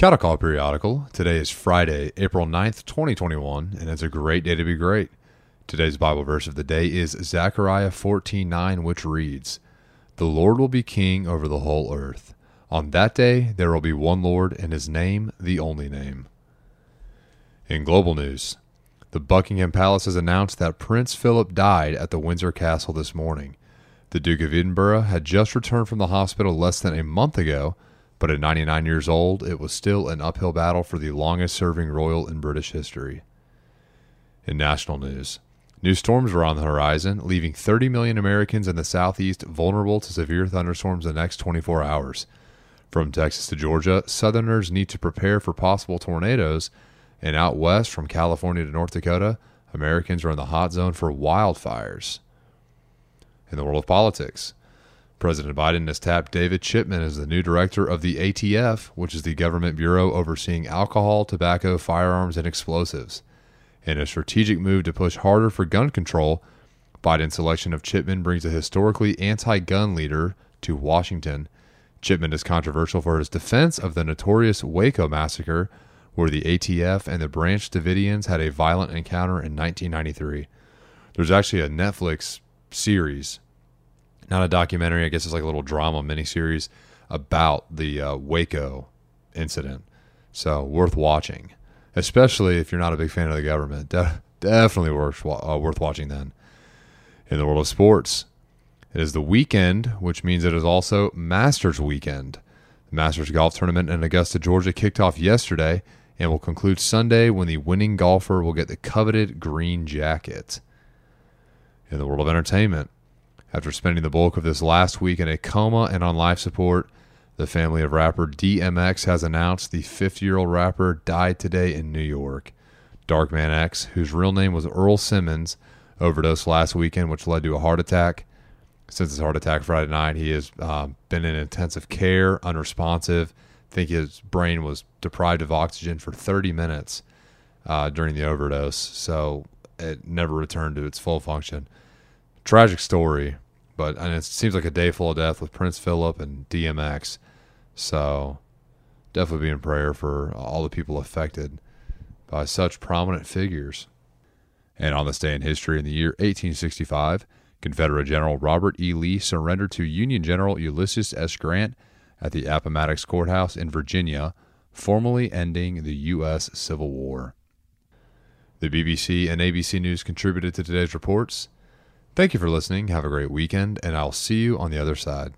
Cattle Call Periodical. Today is Friday, April 9th, 2021, and it's a great day to be great. Today's Bible verse of the day is Zechariah 14:9, which reads, "The Lord will be king over the whole earth. On that day there will be one Lord, and his name the only name." In global news, the Buckingham Palace has announced that Prince Philip died at the Windsor Castle this morning. The Duke of Edinburgh had just returned from the hospital less than a month ago but at 99 years old, it was still an uphill battle for the longest serving royal in British history. In national news, new storms were on the horizon, leaving 30 million Americans in the southeast vulnerable to severe thunderstorms the next 24 hours. From Texas to Georgia, Southerners need to prepare for possible tornadoes, and out west from California to North Dakota, Americans are in the hot zone for wildfires. In the world of politics, President Biden has tapped David Chipman as the new director of the ATF, which is the government bureau overseeing alcohol, tobacco, firearms, and explosives. In a strategic move to push harder for gun control, Biden's selection of Chipman brings a historically anti gun leader to Washington. Chipman is controversial for his defense of the notorious Waco massacre, where the ATF and the Branch Davidians had a violent encounter in 1993. There's actually a Netflix series not a documentary. I guess it's like a little drama miniseries about the uh, Waco incident. So worth watching, especially if you're not a big fan of the government. De- definitely worth uh, worth watching. Then, in the world of sports, it is the weekend, which means it is also Masters weekend. The Masters golf tournament in Augusta, Georgia, kicked off yesterday and will conclude Sunday when the winning golfer will get the coveted green jacket. In the world of entertainment, after spending the bulk of this last week in a coma and on life support, the family of rapper DMX has announced the 50 year old rapper died today in New York. Darkman X, whose real name was Earl Simmons, overdosed last weekend, which led to a heart attack. Since his heart attack Friday night, he has uh, been in intensive care, unresponsive. I think his brain was deprived of oxygen for 30 minutes uh, during the overdose, so it never returned to its full function tragic story, but and it seems like a day full of death with Prince Philip and DMX. So definitely be in prayer for all the people affected by such prominent figures. And on this day in history, in the year 1865, Confederate General Robert E. Lee surrendered to Union General Ulysses S. Grant at the Appomattox Courthouse in Virginia, formally ending the U.S. Civil War. The BBC and ABC News contributed to today's reports. Thank you for listening. Have a great weekend, and I'll see you on the other side.